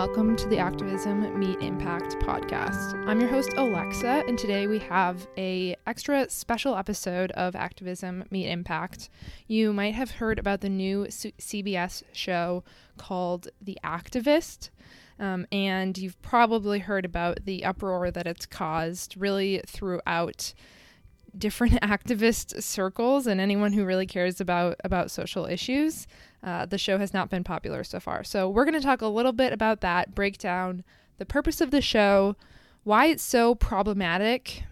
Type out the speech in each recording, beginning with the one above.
welcome to the Activism Meet Impact podcast. I'm your host Alexa, and today we have a extra special episode of Activism Meet Impact. You might have heard about the new CBS show called The Activist. Um, and you've probably heard about the uproar that it's caused really throughout different activist circles and anyone who really cares about about social issues. Uh, the show has not been popular so far. So we're going to talk a little bit about that, break down the purpose of the show, why it's so problematic.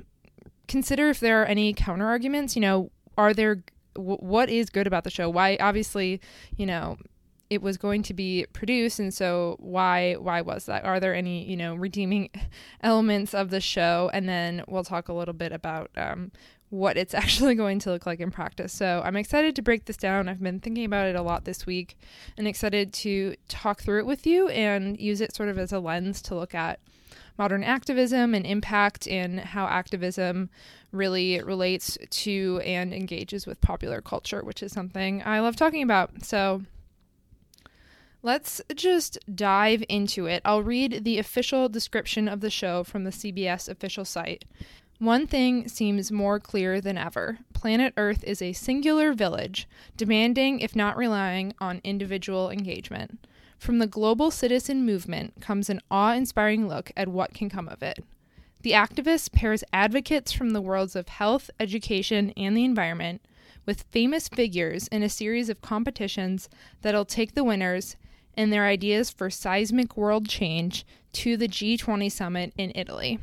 Consider if there are any counter arguments. You know, are there w- what is good about the show? Why obviously, you know, it was going to be produced and so why why was that are there any you know redeeming elements of the show and then we'll talk a little bit about um, what it's actually going to look like in practice so i'm excited to break this down i've been thinking about it a lot this week and excited to talk through it with you and use it sort of as a lens to look at modern activism and impact and how activism really relates to and engages with popular culture which is something i love talking about so Let's just dive into it. I'll read the official description of the show from the CBS official site. One thing seems more clear than ever planet Earth is a singular village, demanding, if not relying, on individual engagement. From the global citizen movement comes an awe inspiring look at what can come of it. The activist pairs advocates from the worlds of health, education, and the environment with famous figures in a series of competitions that'll take the winners and their ideas for seismic world change to the G20 summit in Italy.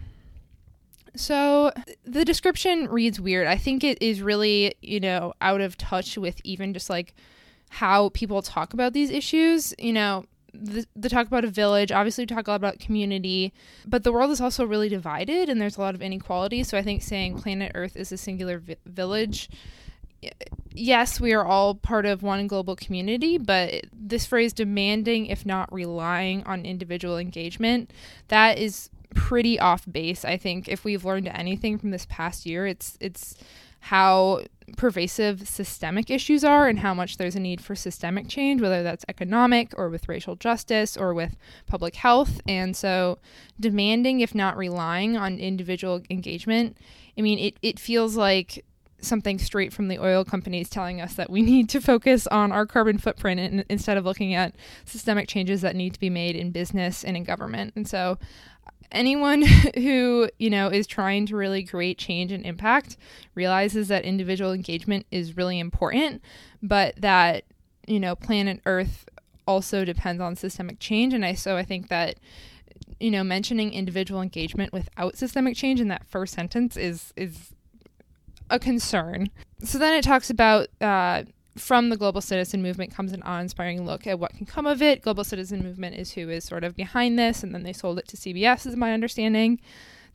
So the description reads weird. I think it is really, you know, out of touch with even just like how people talk about these issues. You know, the, the talk about a village, obviously we talk a lot about community, but the world is also really divided and there's a lot of inequality. So I think saying planet Earth is a singular vi- village yes, we are all part of one global community, but this phrase demanding, if not relying on individual engagement, that is pretty off base. I think if we've learned anything from this past year, it's it's how pervasive systemic issues are and how much there's a need for systemic change, whether that's economic or with racial justice or with public health. And so demanding, if not relying on individual engagement, I mean, it, it feels like something straight from the oil companies telling us that we need to focus on our carbon footprint in, instead of looking at systemic changes that need to be made in business and in government. And so anyone who, you know, is trying to really create change and impact realizes that individual engagement is really important, but that, you know, planet Earth also depends on systemic change and I so I think that you know mentioning individual engagement without systemic change in that first sentence is is a concern. So then it talks about uh, from the global citizen movement comes an awe-inspiring look at what can come of it. Global citizen movement is who is sort of behind this, and then they sold it to CBS, is my understanding.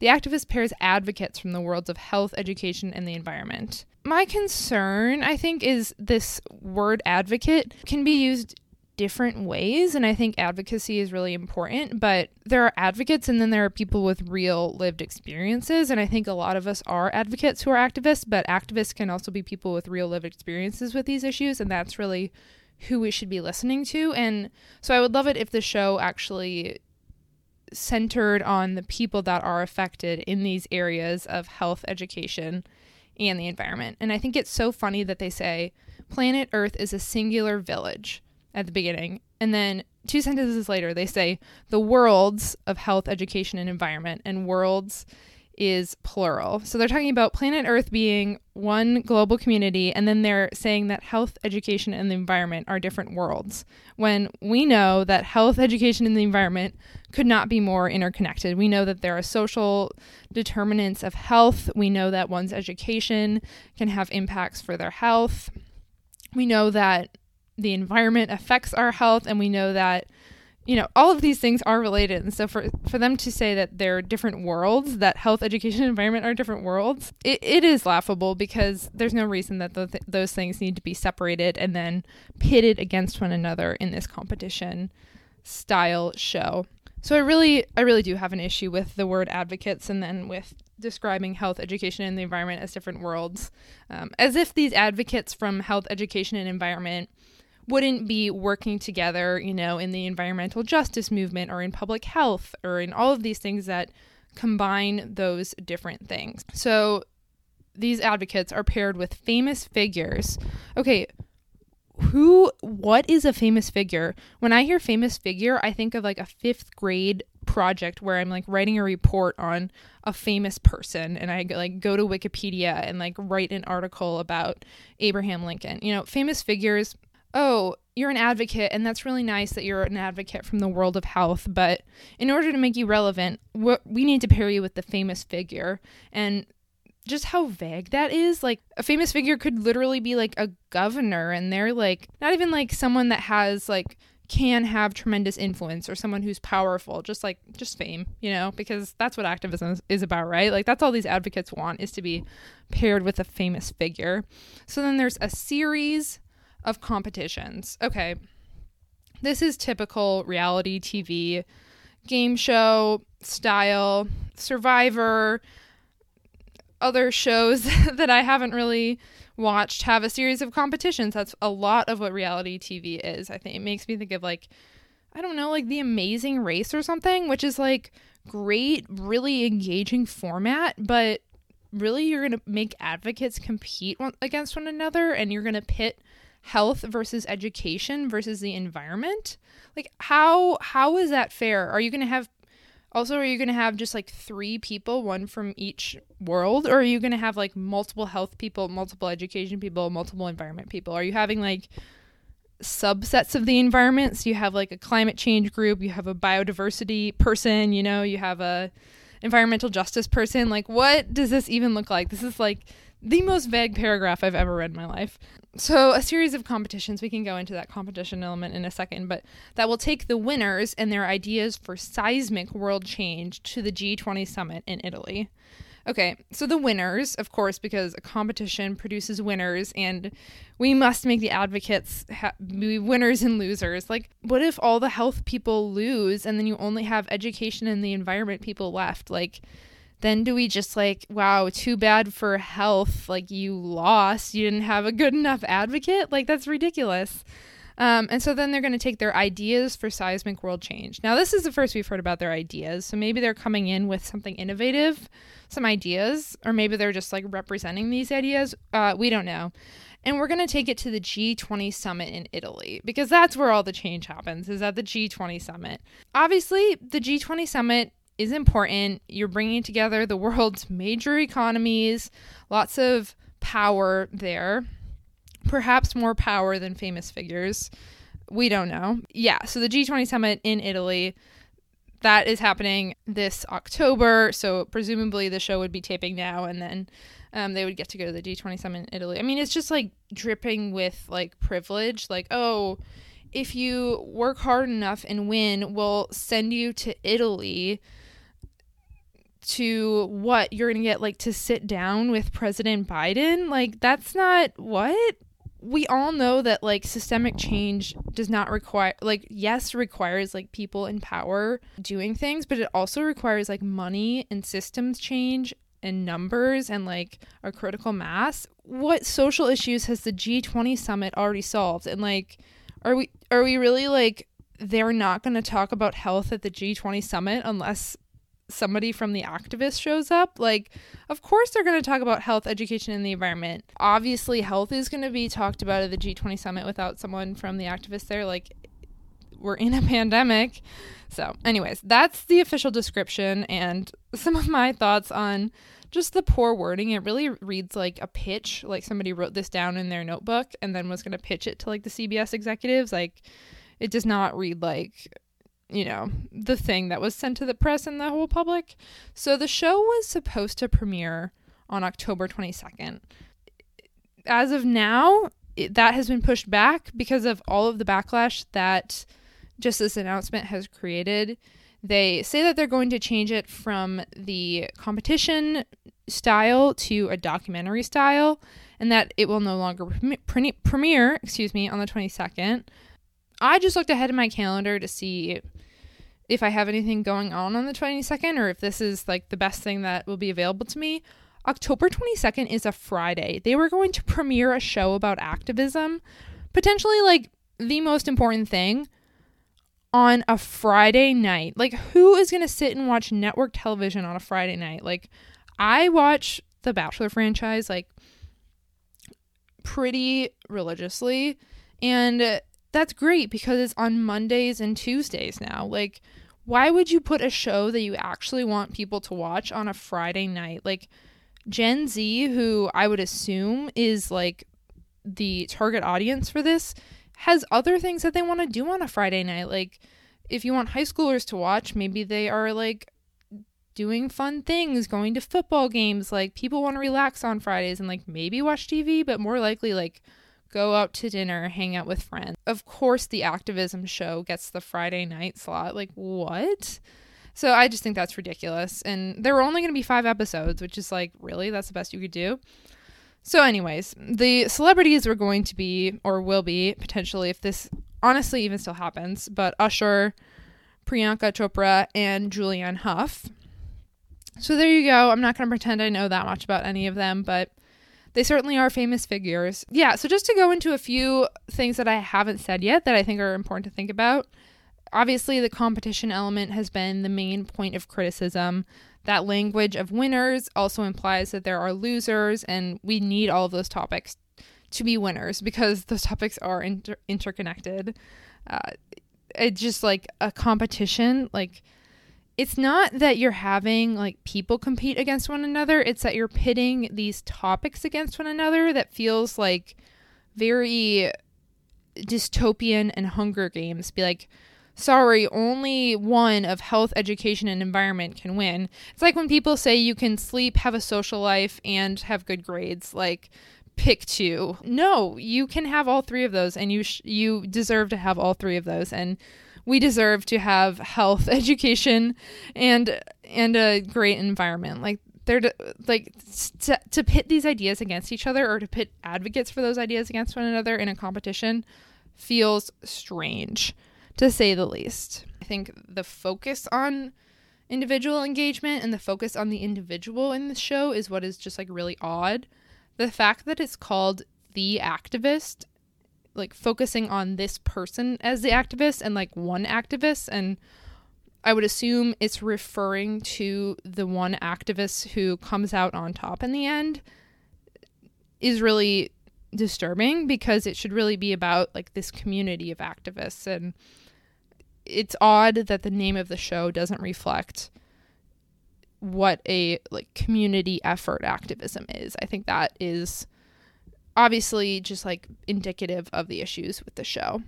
The activist pairs advocates from the worlds of health, education, and the environment. My concern, I think, is this word advocate can be used different ways. And I think advocacy is really important, but there are advocates and then there are people with real lived experiences. And I think a lot of us are advocates who are activists, but activists can also be people with real lived experiences with these issues. And that's really who we should be listening to. And so I would love it if the show actually centered on the people that are affected in these areas of health, education, and the environment. And I think it's so funny that they say planet Earth is a singular village at the beginning. And then two sentences later, they say the worlds of health, education, and environment. And worlds is plural. So they're talking about planet Earth being one global community, and then they're saying that health, education, and the environment are different worlds. When we know that health, education, and the environment could not be more interconnected. We know that there are social determinants of health. We know that one's education can have impacts for their health. We know that the environment affects our health and we know that you know all of these things are related. And so for for them to say that they're different worlds that health education and environment are different worlds it, it is laughable because there's no reason that the th- those things need to be separated and then pitted against one another in this competition style show. So i really i really do have an issue with the word advocates and then with describing health education and the environment as different worlds um, as if these advocates from health education and environment wouldn't be working together, you know, in the environmental justice movement or in public health or in all of these things that combine those different things. So these advocates are paired with famous figures. Okay, who what is a famous figure? When I hear famous figure, I think of like a 5th grade project where I'm like writing a report on a famous person and I like go to Wikipedia and like write an article about Abraham Lincoln. You know, famous figures oh, you're an advocate, and that's really nice that you're an advocate from the world of health. But in order to make you relevant, we need to pair you with the famous figure. And just how vague that is. Like, a famous figure could literally be like a governor, and they're like not even like someone that has like can have tremendous influence or someone who's powerful just like just fame you know because that's what activism is about right like that's all these advocates want is to be paired with a famous figure so then there's a series of competitions. Okay. This is typical reality TV game show style, Survivor, other shows that I haven't really watched have a series of competitions. That's a lot of what reality TV is. I think it makes me think of like I don't know, like The Amazing Race or something, which is like great, really engaging format, but really you're going to make advocates compete against one another and you're going to pit health versus education versus the environment? Like how how is that fair? Are you going to have also are you going to have just like three people one from each world? Or are you going to have like multiple health people multiple education people multiple environment people? Are you having like subsets of the environment? So you have like a climate change group you have a biodiversity person you know you have a environmental justice person. Like what does this even look like? This is like the most vague paragraph I've ever read in my life. So, a series of competitions, we can go into that competition element in a second, but that will take the winners and their ideas for seismic world change to the G20 summit in Italy. Okay, so the winners, of course, because a competition produces winners, and we must make the advocates ha- be winners and losers. Like, what if all the health people lose and then you only have education and the environment people left? Like, then do we just like, wow, too bad for health. Like you lost. You didn't have a good enough advocate. Like that's ridiculous. Um, and so then they're going to take their ideas for seismic world change. Now, this is the first we've heard about their ideas. So maybe they're coming in with something innovative, some ideas, or maybe they're just like representing these ideas. Uh, we don't know. And we're going to take it to the G20 summit in Italy because that's where all the change happens, is at the G20 summit. Obviously, the G20 summit is important. You're bringing together the world's major economies, lots of power there, perhaps more power than famous figures. We don't know. Yeah, so the G20 summit in Italy that is happening this October. So presumably the show would be taping now, and then um, they would get to go to the G20 summit in Italy. I mean, it's just like dripping with like privilege. Like, oh, if you work hard enough and win, we'll send you to Italy to what you're going to get like to sit down with President Biden. Like that's not what? We all know that like systemic change does not require like yes requires like people in power doing things but it also requires like money and systems change and numbers and like a critical mass. What social issues has the G20 summit already solved? And like are we are we really like they're not going to talk about health at the G20 summit unless somebody from the activist shows up, like, of course they're going to talk about health, education, and the environment. Obviously, health is going to be talked about at the G20 summit without someone from the activists there. Like, we're in a pandemic. So, anyways, that's the official description and some of my thoughts on just the poor wording. It really reads like a pitch, like somebody wrote this down in their notebook and then was going to pitch it to like the CBS executives. Like, it does not read like you know, the thing that was sent to the press and the whole public. So the show was supposed to premiere on October 22nd. As of now, it, that has been pushed back because of all of the backlash that just this announcement has created. They say that they're going to change it from the competition style to a documentary style and that it will no longer pre- premiere, excuse me, on the 22nd. I just looked ahead in my calendar to see if I have anything going on on the 22nd or if this is like the best thing that will be available to me. October 22nd is a Friday. They were going to premiere a show about activism, potentially like the most important thing on a Friday night. Like, who is going to sit and watch network television on a Friday night? Like, I watch the Bachelor franchise, like, pretty religiously. And that's great because it's on Mondays and Tuesdays now. Like, why would you put a show that you actually want people to watch on a Friday night? Like, Gen Z, who I would assume is like the target audience for this, has other things that they want to do on a Friday night. Like, if you want high schoolers to watch, maybe they are like doing fun things, going to football games. Like, people want to relax on Fridays and like maybe watch TV, but more likely, like, go out to dinner, hang out with friends. Of course, the activism show gets the Friday night slot. Like, what? So I just think that's ridiculous. And there were only going to be five episodes, which is like, really? That's the best you could do? So, anyways, the celebrities were going to be, or will be, potentially, if this honestly even still happens, but Usher, Priyanka Chopra, and Julianne Hough. So, there you go. I'm not going to pretend I know that much about any of them, but they certainly are famous figures. Yeah, so just to go into a few things that I haven't said yet that I think are important to think about. Obviously, the competition element has been the main point of criticism. That language of winners also implies that there are losers, and we need all of those topics to be winners because those topics are inter- interconnected. Uh, it's just like a competition. Like, it's not that you're having like people compete against one another, it's that you're pitting these topics against one another that feels like very dystopian and Hunger Games. Be like, sorry, only one of health, education, and environment can win. It's like when people say you can sleep, have a social life, and have good grades. Like, pick two. No, you can have all three of those, and you sh- you deserve to have all three of those, and we deserve to have health, education, and and a great environment. Like they're to, like to, to pit these ideas against each other or to pit advocates for those ideas against one another in a competition feels strange to say the least. I think the focus on individual engagement and the focus on the individual in the show is what is just like really odd. The fact that it's called The Activist, like focusing on this person as the activist and like one activist, and I would assume it's referring to the one activist who comes out on top in the end, is really disturbing because it should really be about like this community of activists and it's odd that the name of the show doesn't reflect what a like community effort activism is. I think that is obviously just like indicative of the issues with the show.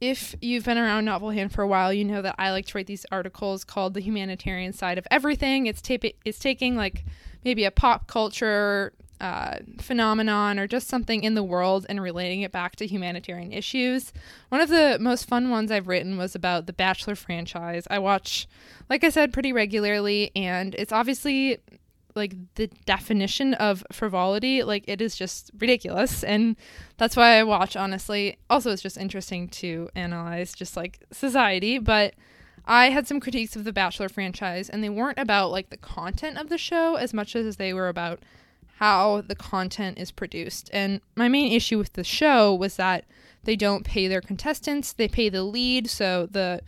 If you've been around Novel Hand for a while, you know that I like to write these articles called "The Humanitarian Side of Everything." It's tape it's taking like maybe a pop culture uh, phenomenon or just something in the world and relating it back to humanitarian issues. One of the most fun ones I've written was about the Bachelor franchise. I watch, like I said, pretty regularly, and it's obviously like the definition of frivolity. Like it is just ridiculous, and that's why I watch. Honestly, also it's just interesting to analyze just like society, but. I had some critiques of the Bachelor franchise, and they weren't about like the content of the show as much as they were about how the content is produced. And my main issue with the show was that they don't pay their contestants, they pay the lead. So the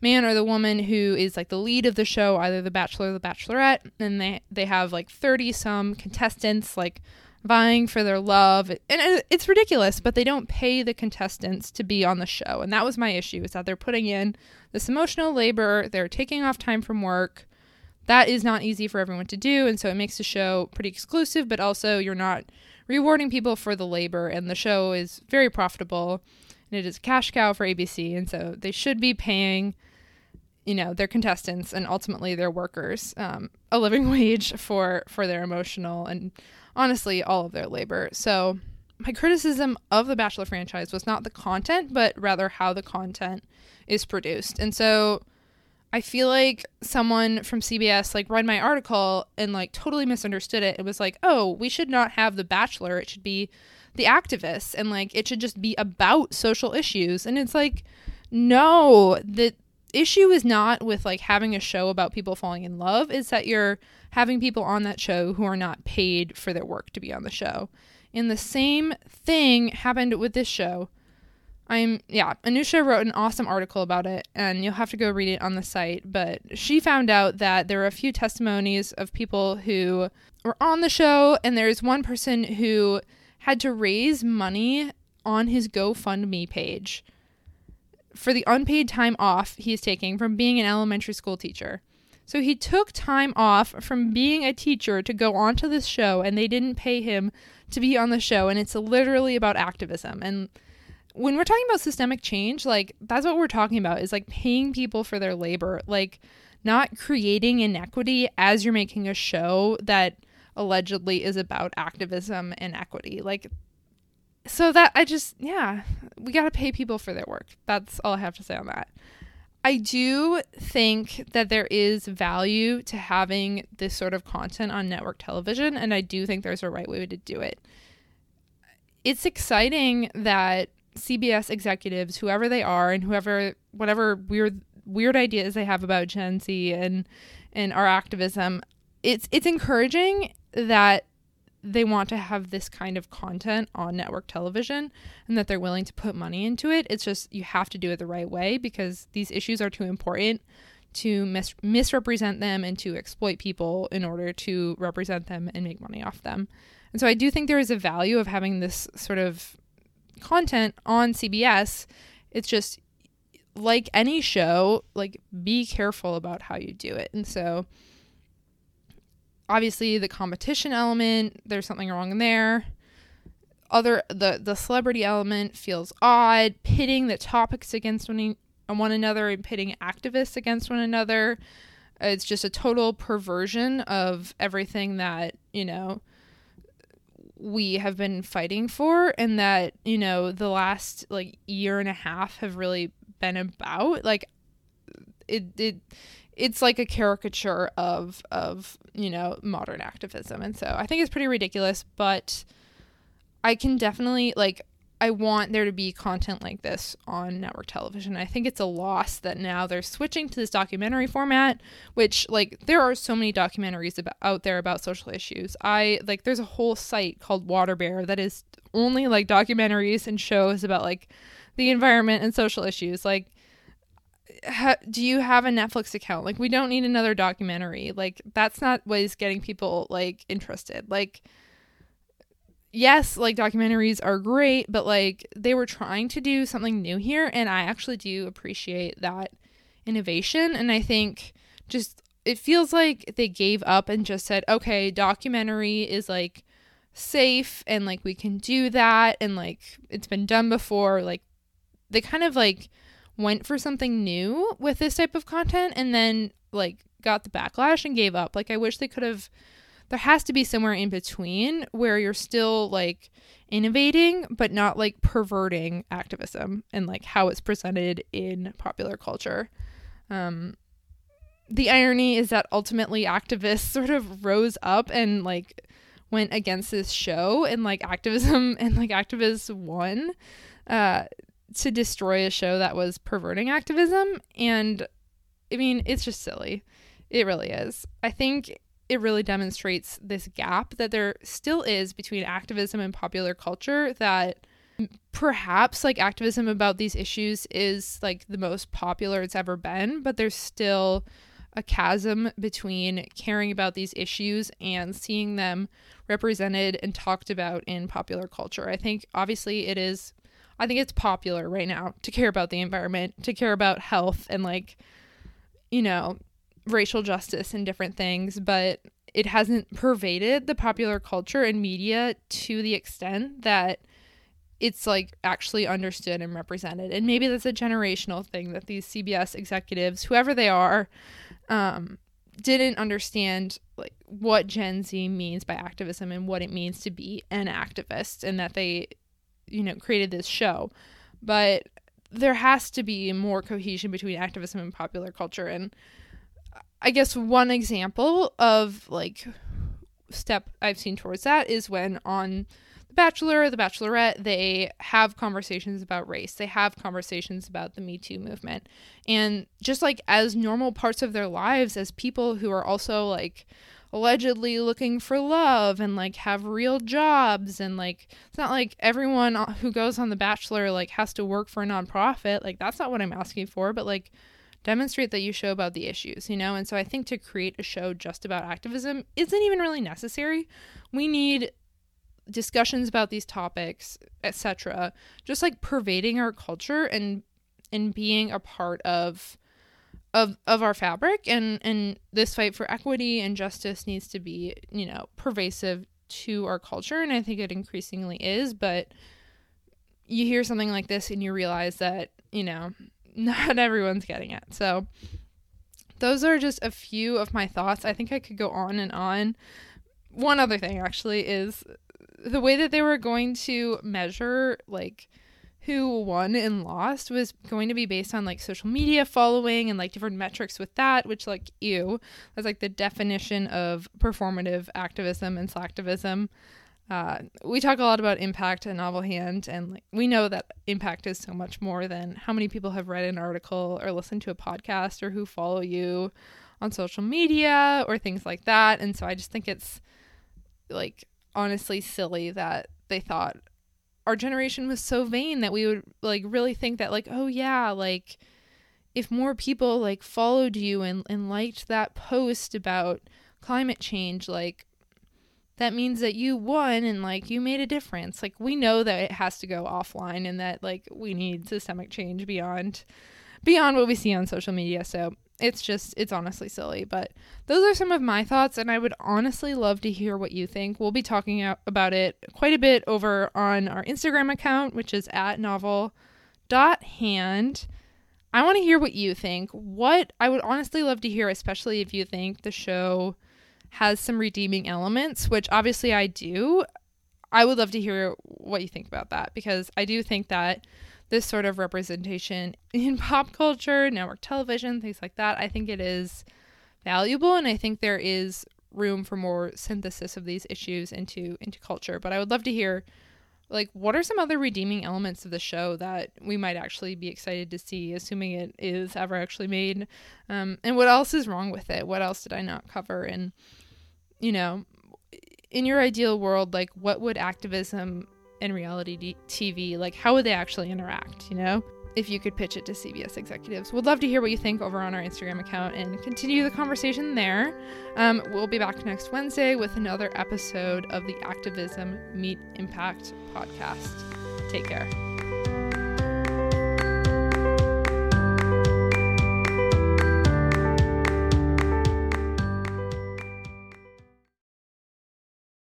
man or the woman who is like the lead of the show, either the bachelor or the bachelorette, and they they have like 30 some contestants like vying for their love. And it's ridiculous, but they don't pay the contestants to be on the show. And that was my issue is that they're putting in this emotional labor, they're taking off time from work that is not easy for everyone to do and so it makes the show pretty exclusive but also you're not rewarding people for the labor and the show is very profitable and it is a cash cow for ABC and so they should be paying you know their contestants and ultimately their workers um, a living wage for for their emotional and honestly all of their labor so my criticism of the bachelor franchise was not the content but rather how the content is produced and so I feel like someone from CBS like read my article and like totally misunderstood it. It was like, "Oh, we should not have the bachelor. It should be the activists and like it should just be about social issues." And it's like, "No, the issue is not with like having a show about people falling in love. Is that you're having people on that show who are not paid for their work to be on the show." And the same thing happened with this show. I'm yeah, Anusha wrote an awesome article about it and you'll have to go read it on the site, but she found out that there were a few testimonies of people who were on the show and there's one person who had to raise money on his GoFundMe page for the unpaid time off he's taking from being an elementary school teacher. So he took time off from being a teacher to go onto this show and they didn't pay him to be on the show and it's literally about activism and when we're talking about systemic change, like that's what we're talking about is like paying people for their labor, like not creating inequity as you're making a show that allegedly is about activism and equity. Like so that I just yeah, we got to pay people for their work. That's all I have to say on that. I do think that there is value to having this sort of content on network television and I do think there's a right way to do it. It's exciting that CBS executives, whoever they are, and whoever whatever weird weird ideas they have about Gen Z and and our activism, it's it's encouraging that they want to have this kind of content on network television and that they're willing to put money into it. It's just you have to do it the right way because these issues are too important to mis- misrepresent them and to exploit people in order to represent them and make money off them. And so I do think there is a value of having this sort of content on CBS. It's just like any show, like be careful about how you do it. And so obviously the competition element, there's something wrong there. Other the the celebrity element feels odd, pitting the topics against one, one another and pitting activists against one another. It's just a total perversion of everything that, you know, we have been fighting for and that you know the last like year and a half have really been about like it it it's like a caricature of of you know modern activism and so i think it's pretty ridiculous but i can definitely like I want there to be content like this on network television. I think it's a loss that now they're switching to this documentary format, which like there are so many documentaries about, out there about social issues. I like there's a whole site called Water Bear that is only like documentaries and shows about like the environment and social issues. Like ha- do you have a Netflix account? Like we don't need another documentary. Like that's not what is getting people like interested. Like yes, like documentaries are great, but like they were trying to do something new here. And I actually do appreciate that innovation. And I think just it feels like they gave up and just said, okay, documentary is like safe and like we can do that. And like it's been done before. Like they kind of like went for something new with this type of content and then like got the backlash and gave up. Like I wish they could have there has to be somewhere in between where you're still like innovating but not like perverting activism and like how it's presented in popular culture um the irony is that ultimately activists sort of rose up and like went against this show and like activism and like activists won uh to destroy a show that was perverting activism. And i mean it's just silly. It really is. I think it really demonstrates this gap that there still is between activism and popular culture that perhaps like activism about these issues is like the most popular it's ever been but there's still a chasm between caring about these issues and seeing them represented and talked about in popular culture. I think obviously it is i think it's popular right now to care about the environment to care about health and like you know racial justice and different things, but it hasn't pervaded the popular culture and media to the extent that it's like actually understood and represented. And maybe that's a generational thing that these CBS executives, whoever they are, um, didn't understand like what Gen Z means by activism and what it means to be an activist and that they you know created this show. But there has to be more cohesion between activism and popular culture and I guess one example of like step I've seen towards that is when on The Bachelor, The Bachelorette, they have conversations about race. They have conversations about the Me Too movement. And just like as normal parts of their lives as people who are also like allegedly looking for love and like have real jobs and like it's not like everyone who goes on the bachelor like has to work for a nonprofit. Like that's not what i'm asking for but like demonstrate that you show about the issues you know? And so i think to create a show just about activism isn't even really necessary. We need discussions about these topics etc just like pervading our culture and and being a part of of of our fabric and and this fight for equity and justice needs to be you know pervasive to our culture and i think it increasingly is but you hear something like this and you realize that you know not everyone's getting it. So those are just a few of my thoughts. I think i could go on and on. One other thing actually is the way that they were going to measure like who won and lost was going to be based on like social media following and like different metrics with that, which like ew, that's like the definition of performative activism and slacktivism. Uh, we talk a lot about impact and novel hand, and like we know that impact is so much more than how many people have read an article or listened to a podcast or who follow you on social media or things like that. And so I just think it's like honestly silly that they thought our generation was so vain that we would like really think that like oh yeah like if more people like followed you and, and liked that post about climate change like that means that you won and like you made a difference. Like we know that it has to go offline and that like we need systemic change beyond beyond what we see on social media so it's just it's honestly silly but those are some of my thoughts and i would honestly love to hear what you think. We'll be talking about it quite a bit over on our instagram account which is at novel dot hand. I want to hear what you think. What i would honestly love to hear especially if you think the show has some redeeming elements which obviously i do. I would love to hear what you think about that because i do think that this sort of representation in pop culture, network television, things like that. I think it is valuable and I think there is room for more synthesis of these issues into into culture. But I would love to hear like what are some other redeeming elements of the show that we might actually be excited to see assuming it is ever actually made um, and what else is wrong with it what else did i not cover and you know in your ideal world like what would activism and reality TV, like how would they actually interact, you know? If you could pitch it to CBS executives. we'd love to hear what you think over on our Instagram account and continue the conversation there. Um, we'll be back next Wednesday with another episode of the Activism Meet Impact podcast. Take care.